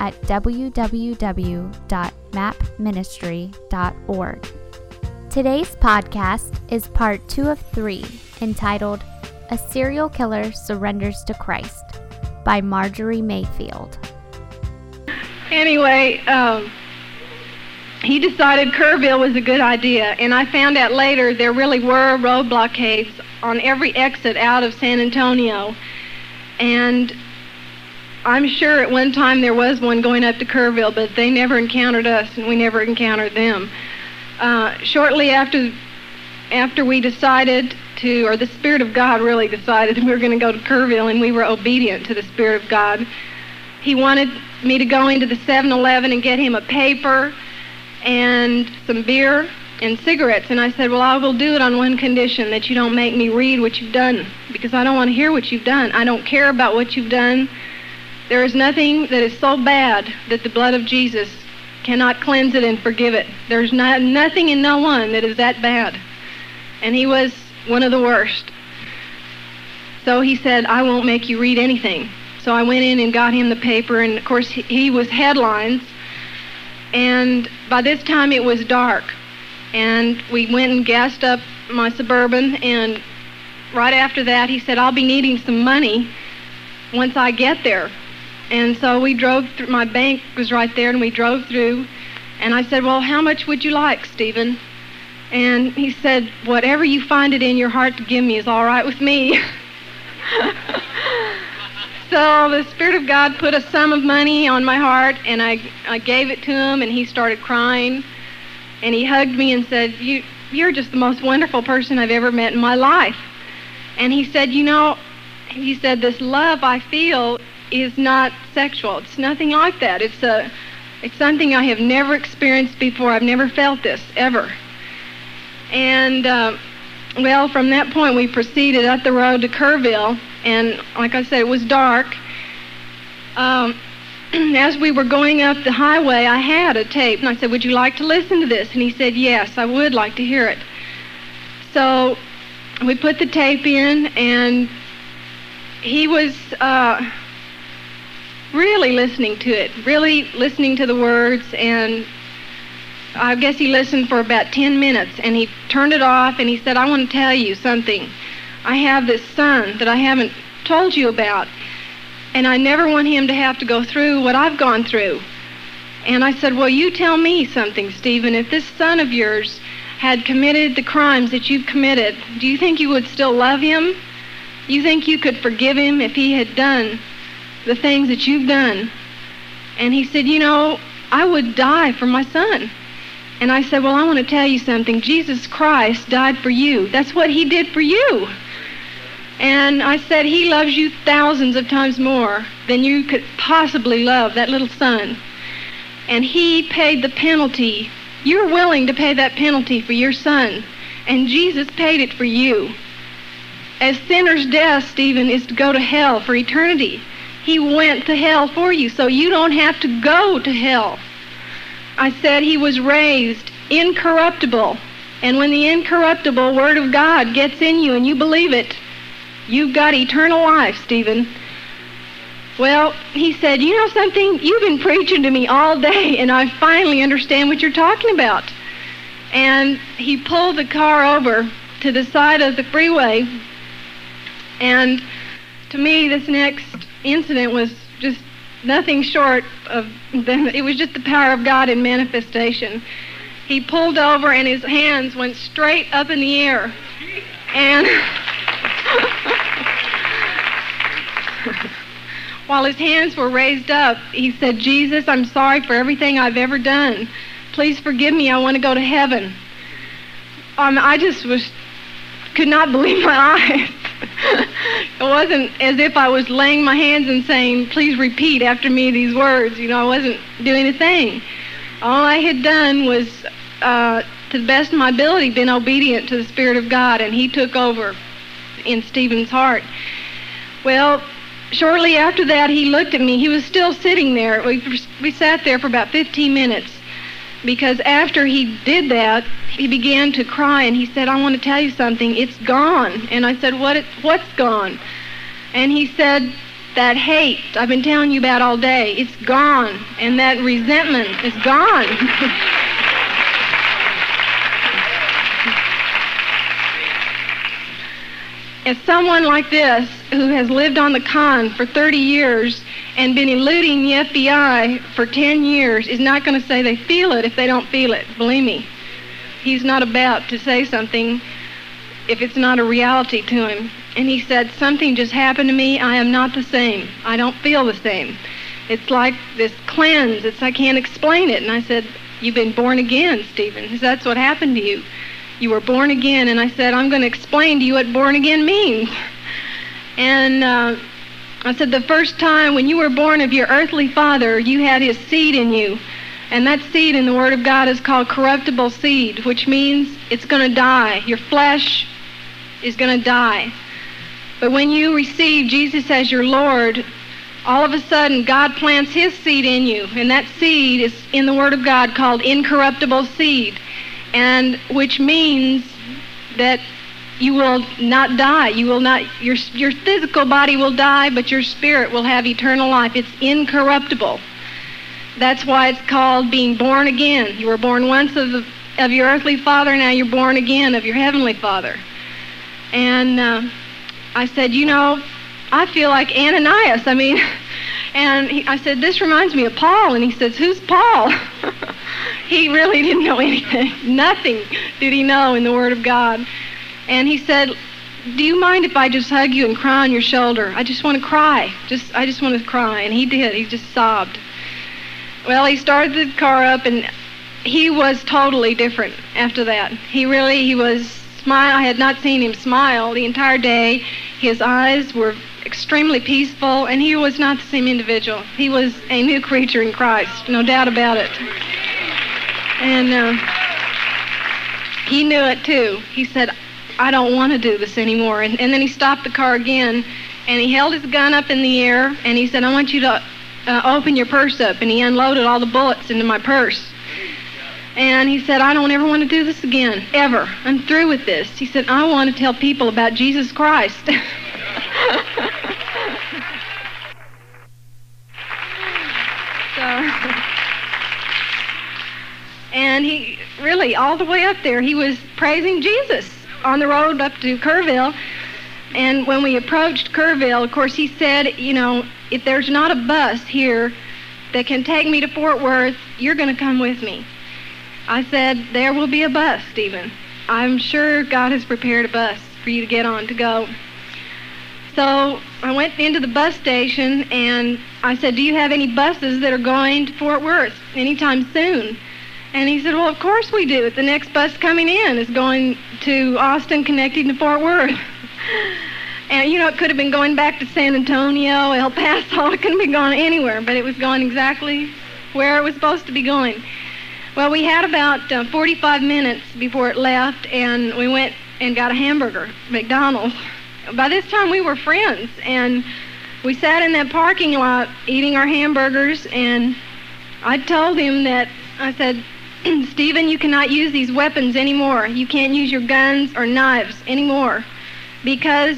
at www.mapministry.org. Today's podcast is part two of three, entitled A Serial Killer Surrenders to Christ by Marjorie Mayfield. Anyway, um, he decided Kerrville was a good idea, and I found out later there really were road blockades on every exit out of San Antonio. And I'm sure at one time there was one going up to Kerrville, but they never encountered us, and we never encountered them. Uh, shortly after, after we decided to, or the Spirit of God really decided that we were going to go to Kerrville, and we were obedient to the Spirit of God. He wanted me to go into the 7-Eleven and get him a paper and some beer and cigarettes. And I said, Well, I will do it on one condition that you don't make me read what you've done because I don't want to hear what you've done. I don't care about what you've done. There is nothing that is so bad that the blood of Jesus cannot cleanse it and forgive it. There's not, nothing and no one that is that bad. And he was one of the worst. So he said, I won't make you read anything. So I went in and got him the paper, and of course, he was headlines. And by this time, it was dark. And we went and gassed up my Suburban, and right after that, he said, I'll be needing some money once I get there. And so we drove through, my bank was right there, and we drove through. And I said, Well, how much would you like, Stephen? And he said, Whatever you find it in your heart to give me is all right with me. so the Spirit of God put a sum of money on my heart, and I, I gave it to him, and he started crying. And he hugged me and said, you, You're just the most wonderful person I've ever met in my life. And he said, You know, he said, This love I feel is not sexual. It's nothing like that. It's a it's something I have never experienced before. I've never felt this ever. And uh, well, from that point, we proceeded up the road to Kerrville, and like I said, it was dark. Um, as we were going up the highway, I had a tape, and I said, "Would you like to listen to this?" And he said, "Yes, I would like to hear it." So we put the tape in, and he was. Uh, really listening to it, really listening to the words, and I guess he listened for about 10 minutes, and he turned it off, and he said, I want to tell you something. I have this son that I haven't told you about, and I never want him to have to go through what I've gone through. And I said, Well, you tell me something, Stephen. If this son of yours had committed the crimes that you've committed, do you think you would still love him? You think you could forgive him if he had done the things that you've done. And he said, You know, I would die for my son. And I said, Well, I want to tell you something. Jesus Christ died for you. That's what he did for you. And I said, He loves you thousands of times more than you could possibly love that little son. And he paid the penalty. You're willing to pay that penalty for your son. And Jesus paid it for you. As sinner's death, Stephen, is to go to hell for eternity. He went to hell for you, so you don't have to go to hell. I said he was raised incorruptible. And when the incorruptible Word of God gets in you and you believe it, you've got eternal life, Stephen. Well, he said, You know something? You've been preaching to me all day, and I finally understand what you're talking about. And he pulled the car over to the side of the freeway. And to me, this next incident was just nothing short of then it was just the power of God in manifestation. He pulled over and his hands went straight up in the air. And while his hands were raised up, he said, Jesus, I'm sorry for everything I've ever done. Please forgive me. I want to go to heaven. Um, I just was could not believe my eyes. It wasn't as if I was laying my hands and saying, please repeat after me these words. You know, I wasn't doing a thing. All I had done was, uh, to the best of my ability, been obedient to the Spirit of God, and He took over in Stephen's heart. Well, shortly after that, he looked at me. He was still sitting there. We, we sat there for about 15 minutes because after he did that, he began to cry and he said, I want to tell you something. It's gone. And I said, what, what's gone? And he said, that hate I've been telling you about all day, it's gone. And that resentment is gone. as someone like this who has lived on the con for 30 years and been eluding the FBI for 10 years is not going to say they feel it if they don't feel it. Believe me. He's not about to say something if it's not a reality to him. And he said, Something just happened to me. I am not the same. I don't feel the same. It's like this cleanse. It's I can't explain it. And I said, You've been born again, Stephen. That's what happened to you you were born again. And I said, I'm going to explain to you what born again means. And uh, I said, the first time when you were born of your earthly father, you had his seed in you. And that seed in the Word of God is called corruptible seed, which means it's going to die. Your flesh is going to die. But when you receive Jesus as your Lord, all of a sudden God plants his seed in you. And that seed is in the Word of God called incorruptible seed and which means that you will not die. You will not your your physical body will die, but your spirit will have eternal life. It's incorruptible. That's why it's called being born again. You were born once of the, of your earthly father, now you're born again of your heavenly father. And uh, I said, you know, I feel like Ananias. I mean, and he, I said, this reminds me of Paul. And he says, who's Paul? he really didn't know anything. Nothing did he know in the Word of God. And he said, do you mind if I just hug you and cry on your shoulder? I just want to cry. Just I just want to cry. And he did. He just sobbed. Well, he started the car up and he was totally different after that. He really he was smile. I had not seen him smile the entire day. His eyes were extremely peaceful and he was not the same individual. He was a new creature in Christ, no doubt about it. And uh, he knew it too. He said, I don't want to do this anymore. And, and then he stopped the car again and he held his gun up in the air and he said, I want you to uh, open your purse up. And he unloaded all the bullets into my purse. And he said, I don't ever want to do this again, ever. I'm through with this. He said, I want to tell people about Jesus Christ. so. And he really, all the way up there, he was praising Jesus on the road up to Kerrville. And when we approached Kerrville, of course, he said, you know, if there's not a bus here that can take me to Fort Worth, you're going to come with me. I said, there will be a bus, Stephen. I'm sure God has prepared a bus for you to get on to go. So I went into the bus station and I said, do you have any buses that are going to Fort Worth anytime soon? And he said, Well, of course we do. The next bus coming in is going to Austin, connecting to Fort Worth. and, you know, it could have been going back to San Antonio, El Paso. It couldn't be going anywhere, but it was going exactly where it was supposed to be going. Well, we had about uh, 45 minutes before it left, and we went and got a hamburger, McDonald's. By this time, we were friends, and we sat in that parking lot eating our hamburgers, and I told him that, I said, Stephen, you cannot use these weapons anymore. You can't use your guns or knives anymore because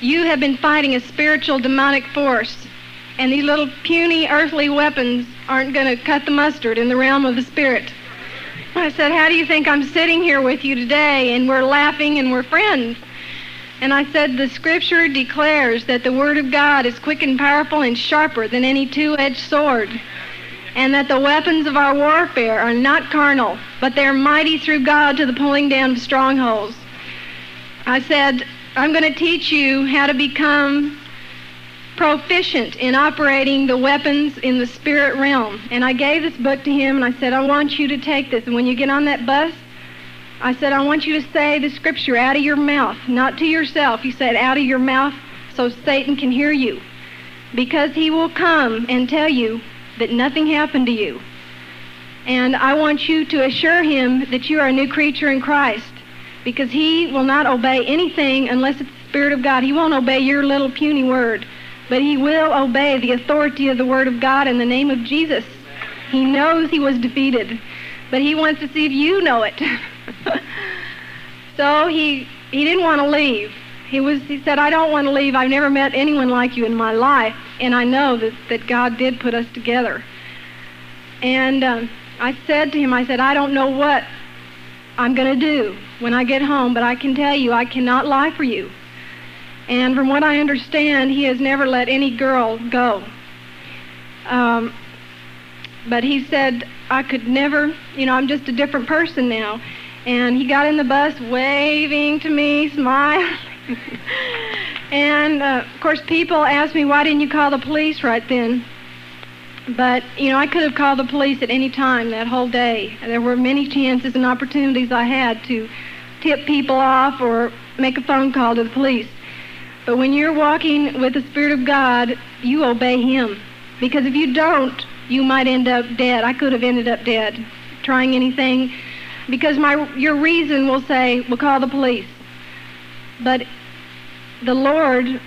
you have been fighting a spiritual demonic force. And these little puny earthly weapons aren't going to cut the mustard in the realm of the spirit. I said, How do you think I'm sitting here with you today and we're laughing and we're friends? And I said, The scripture declares that the word of God is quick and powerful and sharper than any two edged sword and that the weapons of our warfare are not carnal, but they're mighty through God to the pulling down of strongholds. I said, I'm going to teach you how to become proficient in operating the weapons in the spirit realm. And I gave this book to him and I said, I want you to take this. And when you get on that bus, I said, I want you to say the scripture out of your mouth, not to yourself. You said out of your mouth so Satan can hear you. Because he will come and tell you that nothing happened to you. And I want you to assure him that you are a new creature in Christ. Because he will not obey anything unless it's the Spirit of God. He won't obey your little puny word. But he will obey the authority of the Word of God in the name of Jesus. He knows he was defeated. But he wants to see if you know it. so he he didn't want to leave. He was he said, I don't want to leave. I've never met anyone like you in my life. And I know that, that God did put us together. And um, I said to him, I said, I don't know what I'm going to do when I get home, but I can tell you I cannot lie for you. And from what I understand, he has never let any girl go. Um, but he said, I could never, you know, I'm just a different person now. And he got in the bus waving to me, smiling. and uh, of course, people asked me, why didn't you call the police right then? But, you know, I could have called the police at any time that whole day. There were many chances and opportunities I had to tip people off or make a phone call to the police. But when you're walking with the Spirit of God, you obey Him. Because if you don't, you might end up dead. I could have ended up dead trying anything because my your reason will say, "We'll call the police." But the Lord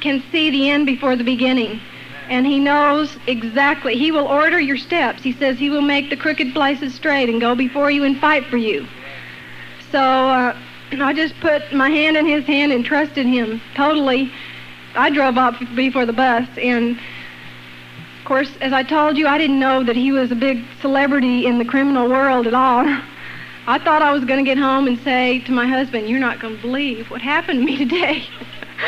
can see the end before the beginning. And he knows exactly. He will order your steps. He says he will make the crooked places straight and go before you and fight for you. So uh, I just put my hand in his hand and trusted him totally. I drove up before the bus, and of course, as I told you, I didn't know that he was a big celebrity in the criminal world at all. I thought I was going to get home and say to my husband, You're not going to believe what happened to me today.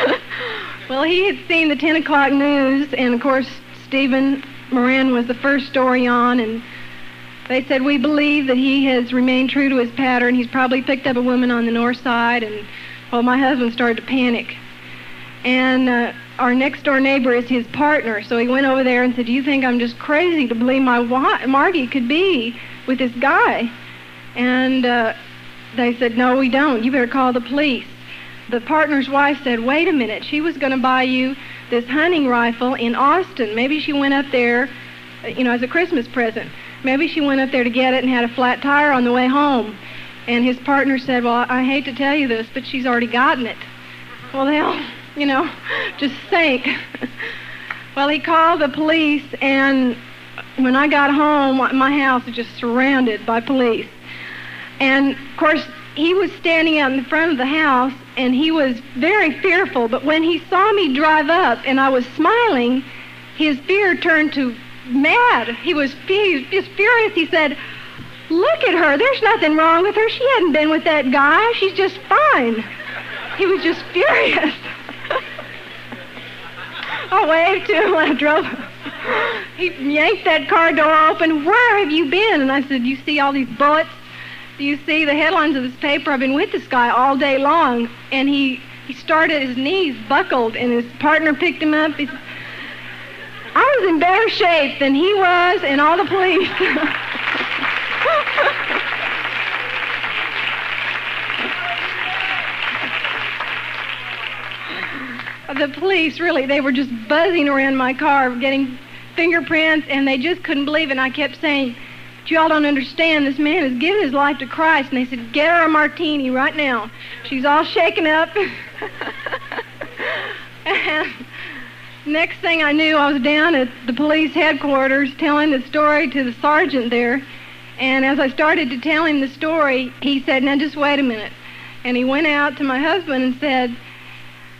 well, he had seen the 10 o'clock news, and of course, Stephen Morin was the first story on, and they said, We believe that he has remained true to his pattern. He's probably picked up a woman on the north side, and well, my husband started to panic. And uh, our next door neighbor is his partner, so he went over there and said, Do you think I'm just crazy to believe my wa- Margie could be with this guy? And uh, they said, No, we don't. You better call the police. The partner's wife said, Wait a minute. She was going to buy you this hunting rifle in Austin. Maybe she went up there, uh, you know, as a Christmas present. Maybe she went up there to get it and had a flat tire on the way home. And his partner said, Well, I hate to tell you this, but she's already gotten it. Well, they'll, you know, just think. well, he called the police, and when I got home, my house was just surrounded by police. And of course, he was standing out in the front of the house and he was very fearful. But when he saw me drive up and I was smiling, his fear turned to mad. He was, he was just furious. He said, Look at her. There's nothing wrong with her. She hadn't been with that guy. She's just fine. He was just furious. I waved to him when I drove. He yanked that car door open. Where have you been? And I said, You see all these bullets? You see the headlines of this paper? I've been with this guy all day long, and he he started his knees buckled, and his partner picked him up. He, I was in better shape than he was, and all the police. the police really they were just buzzing around my car getting fingerprints and they just couldn't believe it and i kept saying but you all don't understand. This man has given his life to Christ. And they said, get her a martini right now. She's all shaken up. and next thing I knew, I was down at the police headquarters telling the story to the sergeant there. And as I started to tell him the story, he said, now just wait a minute. And he went out to my husband and said,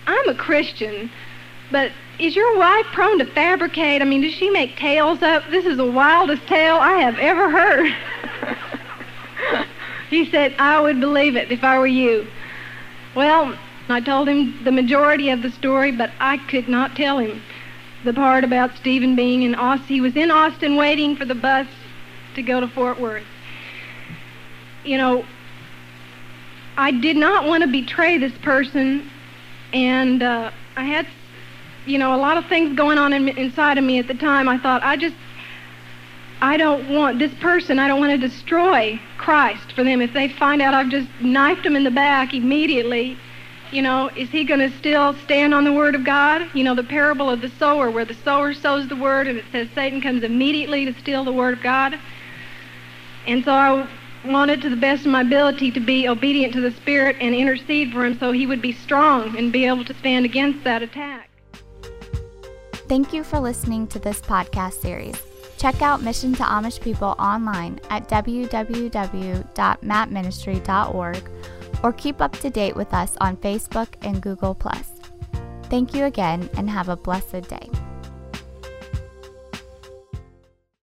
I'm a Christian, but is your wife prone to fabricate? I mean, does she make tales up? This is the wildest tale I have ever heard. he said, I would believe it if I were you. Well, I told him the majority of the story, but I could not tell him the part about Stephen being in Austin. He was in Austin waiting for the bus to go to Fort Worth. You know, I did not want to betray this person, and uh, I had you know, a lot of things going on in, inside of me at the time. I thought, I just, I don't want this person, I don't want to destroy Christ for them. If they find out I've just knifed him in the back immediately, you know, is he going to still stand on the word of God? You know, the parable of the sower, where the sower sows the word and it says Satan comes immediately to steal the word of God. And so I wanted to the best of my ability to be obedient to the Spirit and intercede for him so he would be strong and be able to stand against that attack. Thank you for listening to this podcast series. Check out Mission to Amish People online at www.mapministry.org or keep up to date with us on Facebook and Google. Thank you again and have a blessed day.